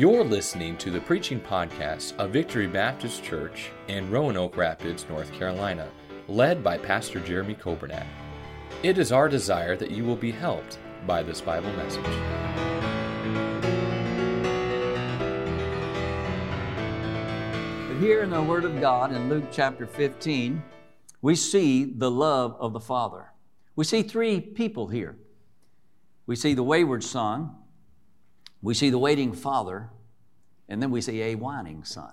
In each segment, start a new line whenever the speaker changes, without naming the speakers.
You're listening to the preaching podcast of Victory Baptist Church in Roanoke Rapids, North Carolina, led by Pastor Jeremy Coburnack. It is our desire that you will be helped by this Bible message.
But Here in the Word of God in Luke chapter 15, we see the love of the Father. We see three people here. We see the wayward son, we see the waiting father, and then we see a whining son.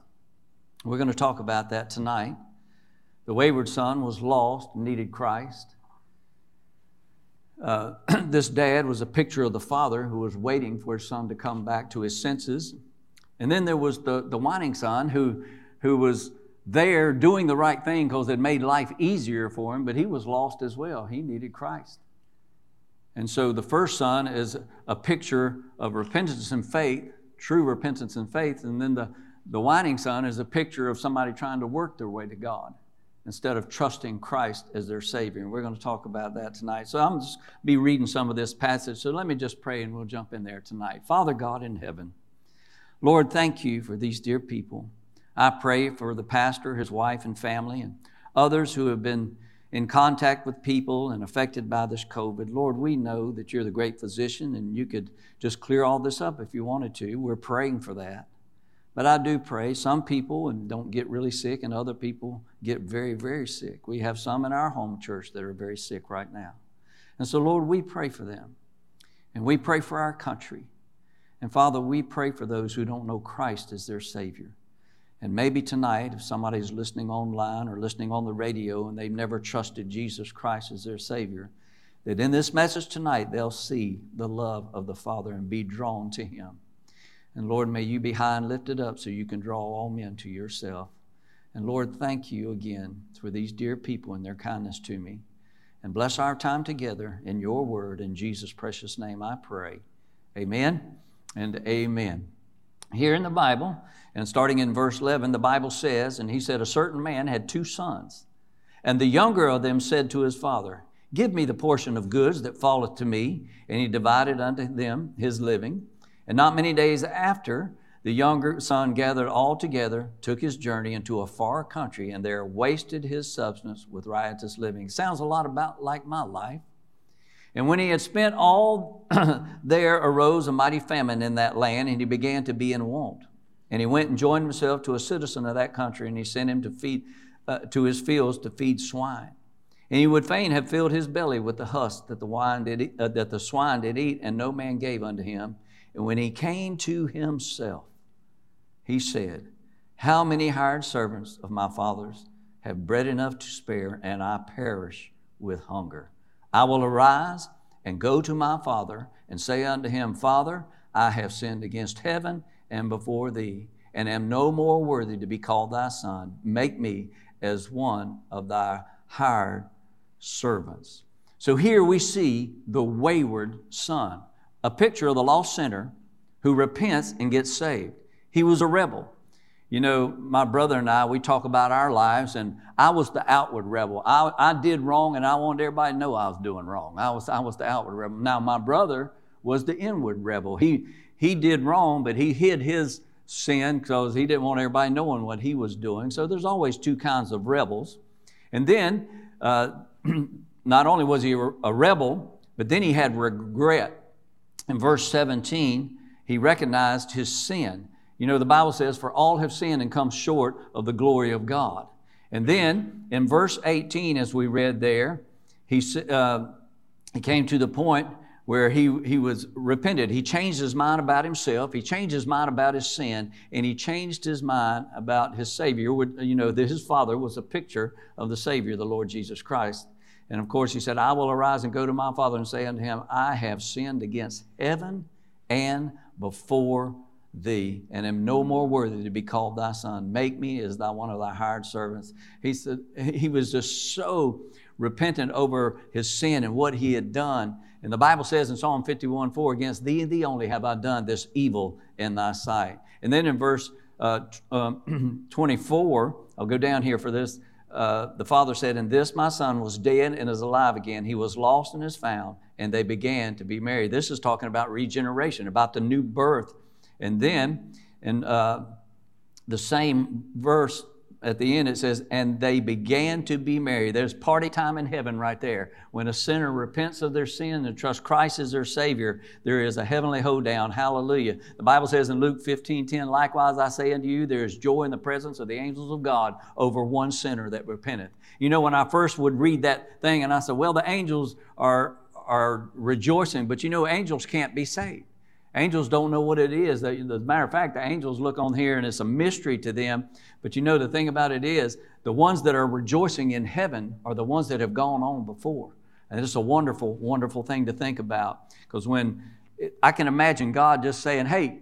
We're going to talk about that tonight. The wayward son was lost, needed Christ. Uh, this dad was a picture of the father who was waiting for his son to come back to his senses. And then there was the, the whining son who, who was there doing the right thing because it made life easier for him, but he was lost as well. He needed Christ. And so the first son is a picture of repentance and faith, true repentance and faith. And then the, the whining son is a picture of somebody trying to work their way to God instead of trusting Christ as their Savior. And we're going to talk about that tonight. So I'm just be reading some of this passage. So let me just pray and we'll jump in there tonight. Father God in heaven, Lord, thank you for these dear people. I pray for the pastor, his wife, and family, and others who have been in contact with people and affected by this COVID. Lord, we know that you're the great physician and you could just clear all this up if you wanted to. We're praying for that. But I do pray some people and don't get really sick, and other people get very, very sick. We have some in our home church that are very sick right now. And so, Lord, we pray for them. And we pray for our country. And Father, we pray for those who don't know Christ as their Savior. And maybe tonight, if somebody's listening online or listening on the radio and they've never trusted Jesus Christ as their Savior, that in this message tonight they'll see the love of the Father and be drawn to Him. And Lord, may you be high and lifted up so you can draw all men to yourself. And Lord, thank you again for these dear people and their kindness to me. And bless our time together in your word. In Jesus' precious name I pray. Amen and amen. Here in the Bible, and starting in verse 11, the Bible says, And he said, A certain man had two sons. And the younger of them said to his father, Give me the portion of goods that falleth to me. And he divided unto them his living. And not many days after, the younger son gathered all together, took his journey into a far country, and there wasted his substance with riotous living. Sounds a lot about like my life. And when he had spent all, there arose a mighty famine in that land, and he began to be in want. And he went and joined himself to a citizen of that country, and he sent him to feed uh, to his fields to feed swine. And he would fain have filled his belly with the husk that the wine did eat, uh, that the swine did eat, and no man gave unto him. And when he came to himself, he said, How many hired servants of my father's have bread enough to spare, and I perish with hunger? I will arise and go to my father and say unto him, Father, I have sinned against heaven and before thee, and am no more worthy to be called thy son. Make me as one of thy hired servants. So here we see the wayward son, a picture of the lost sinner who repents and gets saved. He was a rebel. You know, my brother and I, we talk about our lives, and I was the outward rebel. I, I did wrong, and I wanted everybody to know I was doing wrong. I was, I was the outward rebel. Now, my brother was the inward rebel. He, he did wrong, but he hid his sin because he didn't want everybody knowing what he was doing. So there's always two kinds of rebels. And then, uh, not only was he a rebel, but then he had regret. In verse 17, he recognized his sin. You know, the Bible says, For all have sinned and come short of the glory of God. And then in verse 18, as we read there, he, uh, he came to the point where he, he was repented. He changed his mind about himself. He changed his mind about his sin, and he changed his mind about his Savior. You know, his father was a picture of the Savior, the Lord Jesus Christ. And of course, he said, I will arise and go to my father and say unto him, I have sinned against heaven and before thee, and am no more worthy to be called thy son. Make me as thy one of thy hired servants. He said he was just so repentant over his sin and what he had done and the Bible says in Psalm 51 4, Against thee and thee only have I done this evil in thy sight. And then in verse uh, um, 24, I'll go down here for this. Uh, the father said, And this my son was dead and is alive again. He was lost and is found, and they began to be married. This is talking about regeneration, about the new birth And then in uh, the same verse, at the end it says, and they began to be merry. There's party time in heaven right there. When a sinner repents of their sin and trusts Christ as their Savior, there is a heavenly hoedown. Hallelujah. The Bible says in Luke 15 10, likewise I say unto you, there is joy in the presence of the angels of God over one sinner that repenteth. You know, when I first would read that thing and I said, well, the angels are, are rejoicing, but you know, angels can't be saved. Angels don't know what it is. As a matter of fact, the angels look on here and it's a mystery to them. But you know, the thing about it is, the ones that are rejoicing in heaven are the ones that have gone on before. And it's a wonderful, wonderful thing to think about. Because when I can imagine God just saying, hey,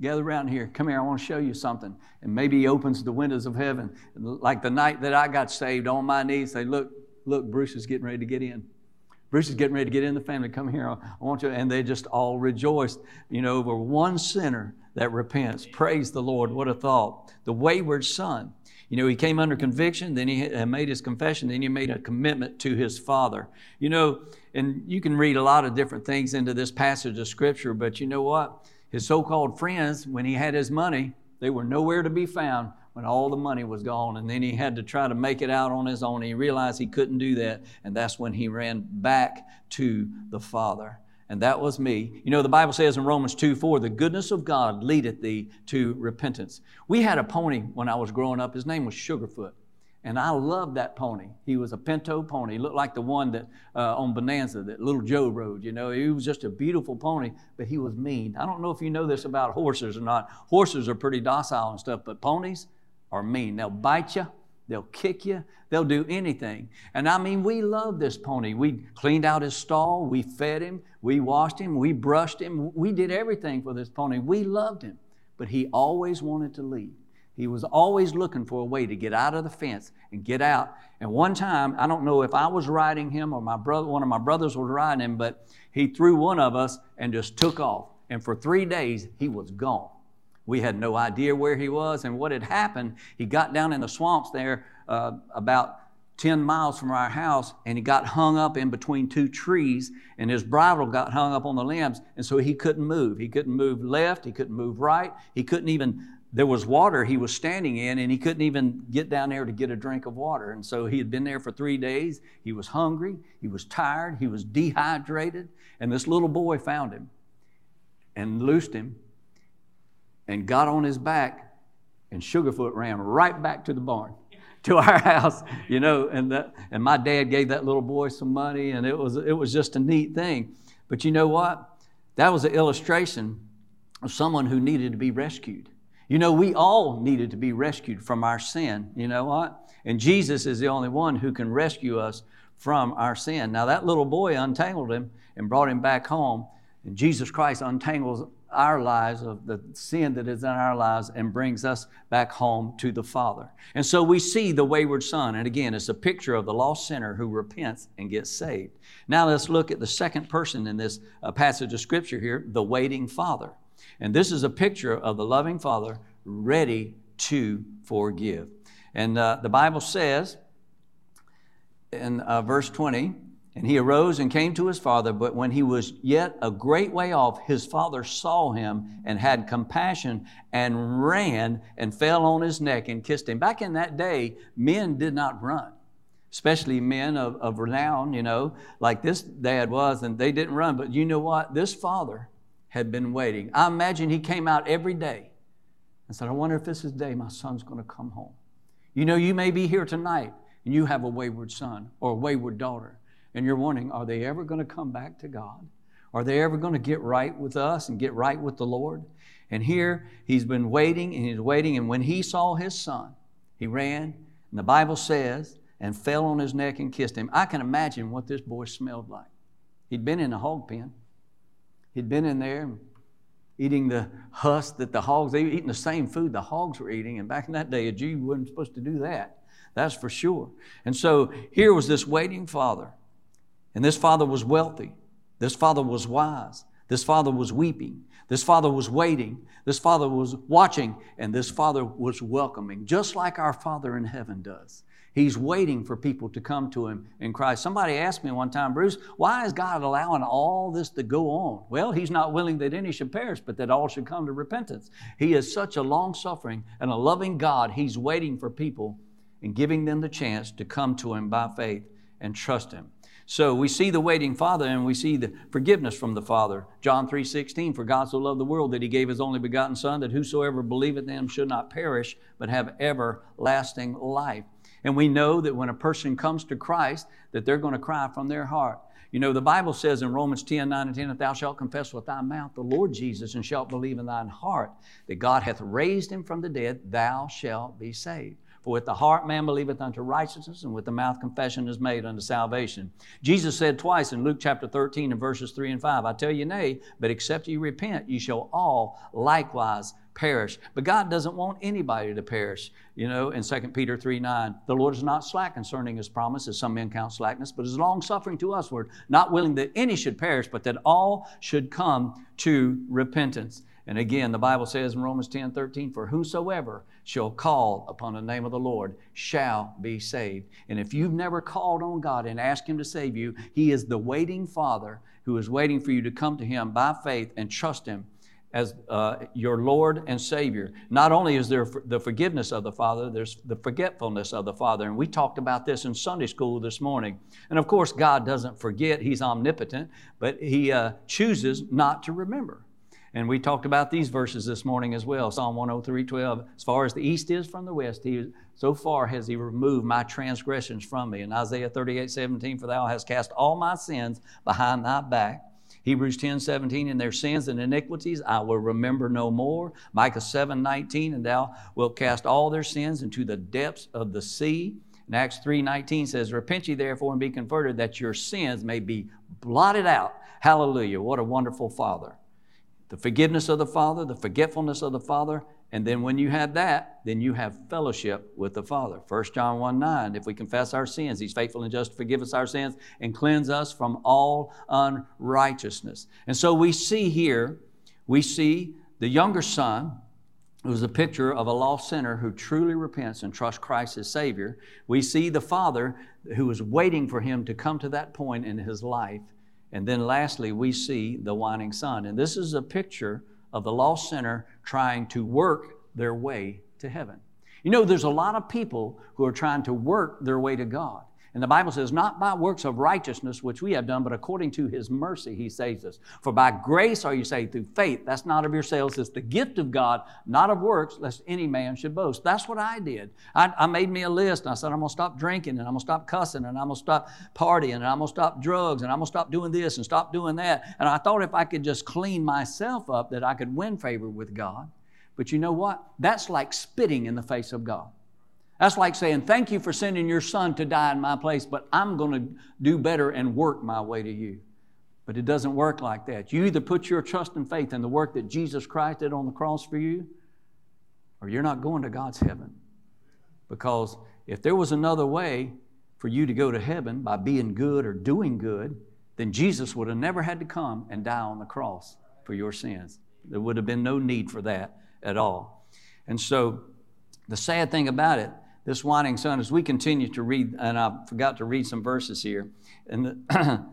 gather around here, come here, I want to show you something. And maybe He opens the windows of heaven. Like the night that I got saved on my knees, say, look, look, Bruce is getting ready to get in. Bruce is getting ready to get in the family. Come here. I want you. And they just all rejoiced, you know, over one sinner that repents. Praise the Lord. What a thought. The wayward son. You know, he came under conviction, then he made his confession, then he made a commitment to his father. You know, and you can read a lot of different things into this passage of scripture, but you know what? His so called friends, when he had his money, they were nowhere to be found when all the money was gone. And then he had to try to make it out on his own. He realized he couldn't do that. And that's when he ran back to the Father. And that was me. You know, the Bible says in Romans 2 4, the goodness of God leadeth thee to repentance. We had a pony when I was growing up. His name was Sugarfoot. And I loved that pony. He was a pinto pony. He looked like the one that uh, on Bonanza that little Joe rode. You know, he was just a beautiful pony, but he was mean. I don't know if you know this about horses or not. Horses are pretty docile and stuff, but ponies are mean. They'll bite you. They'll kick you. They'll do anything. And I mean, we loved this pony. We cleaned out his stall. We fed him. We washed him. We brushed him. We did everything for this pony. We loved him. But he always wanted to leave. He was always looking for a way to get out of the fence and get out. And one time, I don't know if I was riding him or my brother, one of my brothers was riding him, but he threw one of us and just took off. And for three days, he was gone. We had no idea where he was and what had happened. He got down in the swamps there uh, about 10 miles from our house and he got hung up in between two trees and his bridle got hung up on the limbs and so he couldn't move. He couldn't move left, he couldn't move right, he couldn't even there was water he was standing in, and he couldn't even get down there to get a drink of water. And so he had been there for three days. He was hungry, he was tired, he was dehydrated. And this little boy found him and loosed him and got on his back, and Sugarfoot ran right back to the barn. To our house, you know, and and my dad gave that little boy some money, and it was it was just a neat thing. But you know what? That was an illustration of someone who needed to be rescued. You know, we all needed to be rescued from our sin. You know what? And Jesus is the only one who can rescue us from our sin. Now, that little boy untangled him and brought him back home. And Jesus Christ untangles our lives of the sin that is in our lives and brings us back home to the Father. And so we see the wayward son. And again, it's a picture of the lost sinner who repents and gets saved. Now let's look at the second person in this uh, passage of Scripture here the waiting Father. And this is a picture of the loving Father ready to forgive. And uh, the Bible says in uh, verse 20, and he arose and came to his father, but when he was yet a great way off, his father saw him and had compassion and ran and fell on his neck and kissed him. Back in that day, men did not run, especially men of, of renown, you know, like this dad was, and they didn't run. But you know what? This father had been waiting. I imagine he came out every day and said, I wonder if this is the day my son's going to come home. You know, you may be here tonight and you have a wayward son or a wayward daughter, and you're wondering, are they ever going to come back to God? Are they ever going to get right with us and get right with the Lord? And here he's been waiting and he's waiting, and when he saw his son, he ran, and the Bible says, and fell on his neck and kissed him. I can imagine what this boy smelled like. He'd been in a hog pen. He'd been in there eating the husk that the hogs, they were eating the same food the hogs were eating. And back in that day, a Jew wasn't supposed to do that. That's for sure. And so here was this waiting father. And this father was wealthy. This father was wise. This father was weeping. This father was waiting. This father was watching. And this father was welcoming, just like our Father in heaven does. He's waiting for people to come to Him in Christ. Somebody asked me one time, Bruce, why is God allowing all this to go on? Well, He's not willing that any should perish, but that all should come to repentance. He is such a long suffering and a loving God. He's waiting for people and giving them the chance to come to Him by faith and trust Him. So we see the waiting Father and we see the forgiveness from the Father. John 3:16, for God so loved the world that he gave his only begotten Son, that whosoever believeth in him should not perish, but have everlasting life. And we know that when a person comes to Christ, that they're going to cry from their heart. You know, the Bible says in Romans 10, 9 and 10, that thou shalt confess with thy mouth the Lord Jesus and shalt believe in thine heart that God hath raised him from the dead, thou shalt be saved. For with the heart man believeth unto righteousness, and with the mouth confession is made unto salvation. Jesus said twice in Luke chapter 13 and verses 3 and 5, I tell you, nay, but except ye repent, ye shall all likewise perish. But God doesn't want anybody to perish. You know, in 2 Peter 3 9, the Lord is not slack concerning his promise, as some men count slackness, but is long suffering to usward, not willing that any should perish, but that all should come to repentance. And again, the Bible says in Romans 10 13, For whosoever shall call upon the name of the Lord shall be saved. And if you've never called on God and asked Him to save you, He is the waiting Father who is waiting for you to come to Him by faith and trust Him as uh, your Lord and Savior. Not only is there the forgiveness of the Father, there's the forgetfulness of the Father. And we talked about this in Sunday school this morning. And of course, God doesn't forget, He's omnipotent, but He uh, chooses not to remember. And we talked about these verses this morning as well. Psalm 103 12. As far as the east is from the west, he, so far has he removed my transgressions from me. And Isaiah 38 17, for thou hast cast all my sins behind thy back. Hebrews 10 17, in their sins and iniquities I will remember no more. Micah 7 19, and thou wilt cast all their sins into the depths of the sea. And Acts 3 19 says, Repent ye therefore and be converted, that your sins may be blotted out. Hallelujah. What a wonderful Father the forgiveness of the Father, the forgetfulness of the Father, and then when you have that, then you have fellowship with the Father. 1 John 1 9, if we confess our sins, He's faithful and just to forgive us our sins and cleanse us from all unrighteousness. And so we see here, we see the younger son, who's a picture of a lost sinner who truly repents and trusts Christ as Savior. We see the Father who is waiting for him to come to that point in his life. And then lastly, we see the whining son. And this is a picture of the lost sinner trying to work their way to heaven. You know, there's a lot of people who are trying to work their way to God. And the Bible says, not by works of righteousness which we have done, but according to his mercy he saves us. For by grace are you saved through faith. That's not of yourselves, it's the gift of God, not of works, lest any man should boast. That's what I did. I, I made me a list and I said, I'm going to stop drinking and I'm going to stop cussing and I'm going to stop partying and I'm going to stop drugs and I'm going to stop doing this and stop doing that. And I thought if I could just clean myself up, that I could win favor with God. But you know what? That's like spitting in the face of God. That's like saying, Thank you for sending your son to die in my place, but I'm going to do better and work my way to you. But it doesn't work like that. You either put your trust and faith in the work that Jesus Christ did on the cross for you, or you're not going to God's heaven. Because if there was another way for you to go to heaven by being good or doing good, then Jesus would have never had to come and die on the cross for your sins. There would have been no need for that at all. And so, the sad thing about it this whining son, as we continue to read, and I forgot to read some verses here. And the,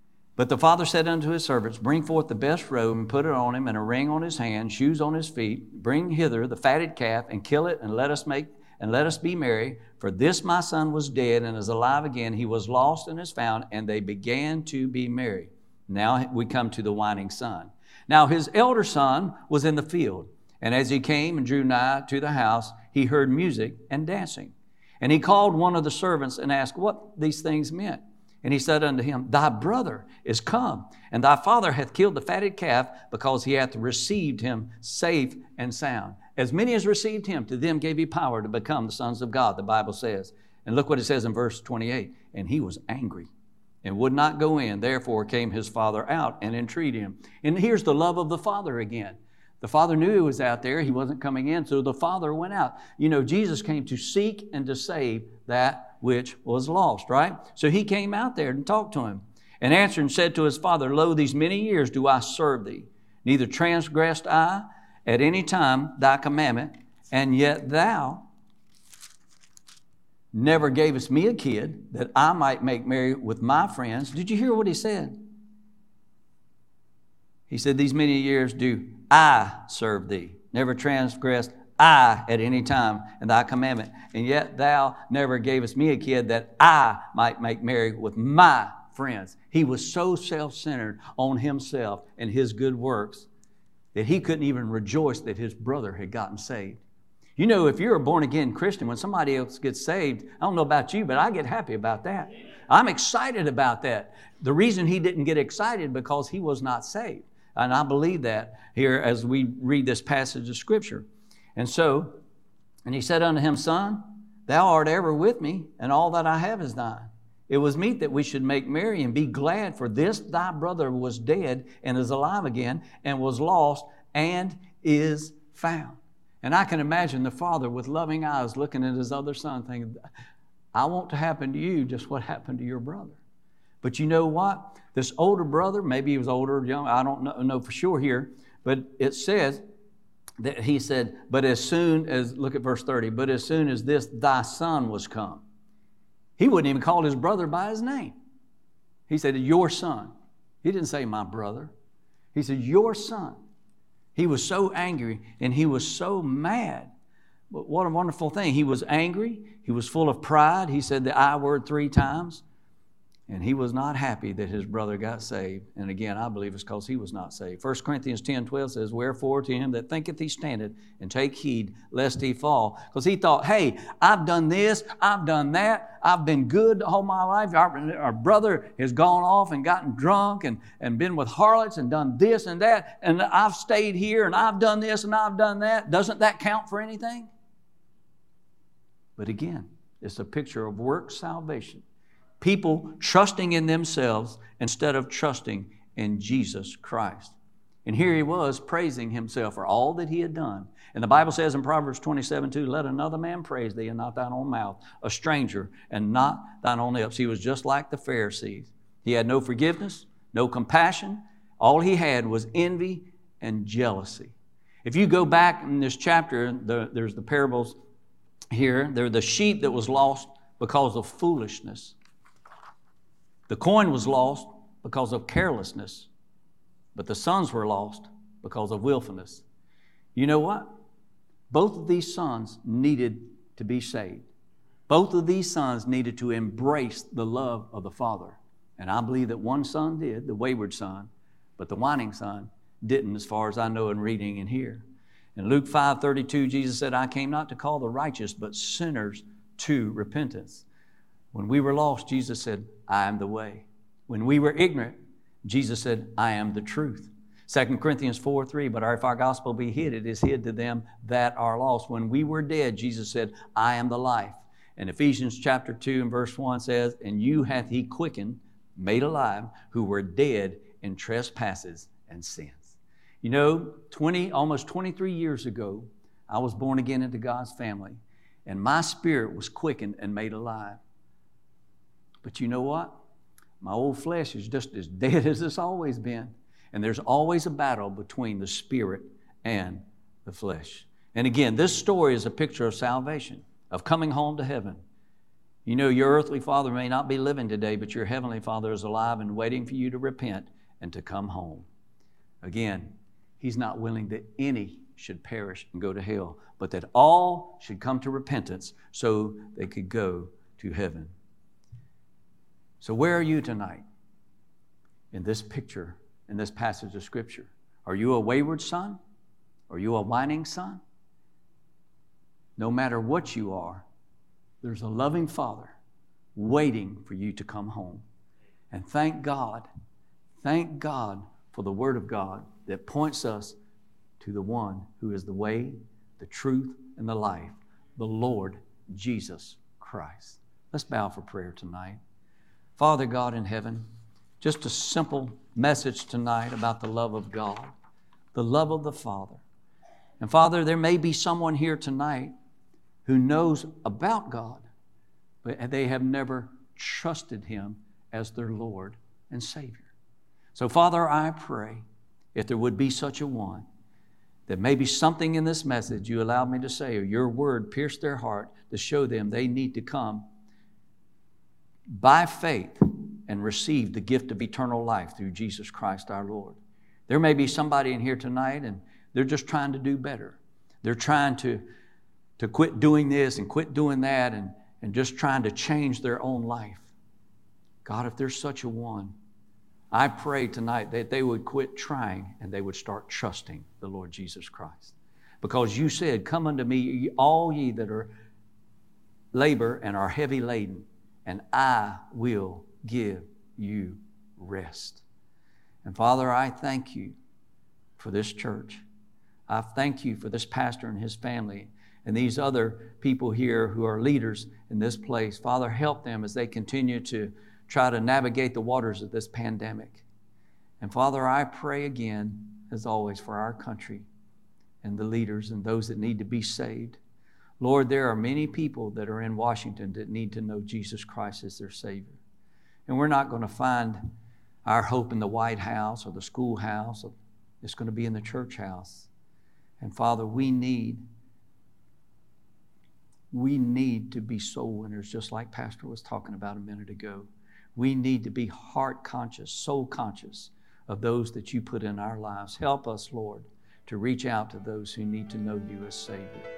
but the father said unto his servants, Bring forth the best robe and put it on him, and a ring on his hand, shoes on his feet. Bring hither the fatted calf, and kill it, and let us make and let us be merry. For this my son was dead and is alive again. He was lost and is found, and they began to be merry. Now we come to the whining son. Now his elder son was in the field, and as he came and drew nigh to the house, he heard music and dancing. And he called one of the servants and asked what these things meant. And he said unto him, Thy brother is come, and thy father hath killed the fatted calf, because he hath received him safe and sound. As many as received him, to them gave he power to become the sons of God, the Bible says. And look what it says in verse 28 And he was angry and would not go in. Therefore came his father out and entreated him. And here's the love of the father again. The Father knew he was out there. He wasn't coming in, so the Father went out. You know, Jesus came to seek and to save that which was lost, right? So he came out there and talked to him. And answered and said to his father, Lo, these many years do I serve thee. Neither transgressed I at any time thy commandment, and yet thou never gavest me a kid that I might make merry with my friends. Did you hear what he said? He said, These many years do I serve thee, never transgressed I at any time in thy commandment. And yet thou never gavest me a kid that I might make merry with my friends. He was so self centered on himself and his good works that he couldn't even rejoice that his brother had gotten saved. You know, if you're a born again Christian, when somebody else gets saved, I don't know about you, but I get happy about that. I'm excited about that. The reason he didn't get excited because he was not saved. And I believe that here as we read this passage of Scripture. And so, and he said unto him, Son, thou art ever with me, and all that I have is thine. It was meet that we should make merry and be glad, for this thy brother was dead and is alive again, and was lost and is found. And I can imagine the father with loving eyes looking at his other son, thinking, I want to happen to you just what happened to your brother. But you know what? This older brother, maybe he was older young, I don't know, know for sure here, but it says that he said, But as soon as, look at verse 30, but as soon as this thy son was come, he wouldn't even call his brother by his name. He said, Your son. He didn't say, My brother. He said, Your son. He was so angry and he was so mad. But what a wonderful thing. He was angry. He was full of pride. He said the I word three times. And he was not happy that his brother got saved. And again, I believe it's because he was not saved. 1 Corinthians 10 12 says, Wherefore to him that thinketh he standeth, and take heed lest he fall. Because he thought, hey, I've done this, I've done that, I've been good all my life. Our, our brother has gone off and gotten drunk and, and been with harlots and done this and that, and I've stayed here and I've done this and I've done that. Doesn't that count for anything? But again, it's a picture of work salvation people trusting in themselves instead of trusting in Jesus Christ. And here he was praising himself for all that he had done. And the Bible says in Proverbs 27 2, let another man praise thee and not thine own mouth, a stranger and not thine own lips. He was just like the Pharisees. He had no forgiveness, no compassion. All he had was envy and jealousy. If you go back in this chapter, the, there's the parables here. They're the sheep that was lost because of foolishness. The coin was lost because of carelessness, but the sons were lost because of willfulness. You know what? Both of these sons needed to be saved. Both of these sons needed to embrace the love of the Father. And I believe that one son did, the wayward son, but the whining son didn't, as far as I know in reading and here. In Luke 5 32, Jesus said, I came not to call the righteous, but sinners to repentance. When we were lost, Jesus said, I am the way. When we were ignorant, Jesus said, I am the truth. 2 Corinthians 4 3, but if our gospel be hid, it is hid to them that are lost. When we were dead, Jesus said, I am the life. And Ephesians chapter 2 and verse 1 says, And you hath he quickened, made alive, who were dead in trespasses and sins. You know, 20, almost 23 years ago, I was born again into God's family, and my spirit was quickened and made alive. But you know what? My old flesh is just as dead as it's always been. And there's always a battle between the spirit and the flesh. And again, this story is a picture of salvation, of coming home to heaven. You know, your earthly father may not be living today, but your heavenly father is alive and waiting for you to repent and to come home. Again, he's not willing that any should perish and go to hell, but that all should come to repentance so they could go to heaven. So, where are you tonight in this picture, in this passage of Scripture? Are you a wayward son? Are you a whining son? No matter what you are, there's a loving Father waiting for you to come home. And thank God, thank God for the Word of God that points us to the one who is the way, the truth, and the life, the Lord Jesus Christ. Let's bow for prayer tonight. Father God in heaven, just a simple message tonight about the love of God, the love of the Father. And Father, there may be someone here tonight who knows about God, but they have never trusted Him as their Lord and Savior. So, Father, I pray if there would be such a one, that maybe something in this message you allowed me to say or your word pierced their heart to show them they need to come by faith and receive the gift of eternal life through Jesus Christ our Lord. There may be somebody in here tonight and they're just trying to do better. They're trying to, to quit doing this and quit doing that and, and just trying to change their own life. God, if there's such a one, I pray tonight that they would quit trying and they would start trusting the Lord Jesus Christ. Because you said, Come unto me, all ye that are labor and are heavy laden, and I will give you rest. And Father, I thank you for this church. I thank you for this pastor and his family and these other people here who are leaders in this place. Father, help them as they continue to try to navigate the waters of this pandemic. And Father, I pray again, as always, for our country and the leaders and those that need to be saved. Lord, there are many people that are in Washington that need to know Jesus Christ as their Savior. And we're not going to find our hope in the White House or the schoolhouse. It's going to be in the church house. And Father, we need we need to be soul winners, just like Pastor was talking about a minute ago. We need to be heart conscious, soul conscious of those that you put in our lives. Help us, Lord, to reach out to those who need to know you as Savior.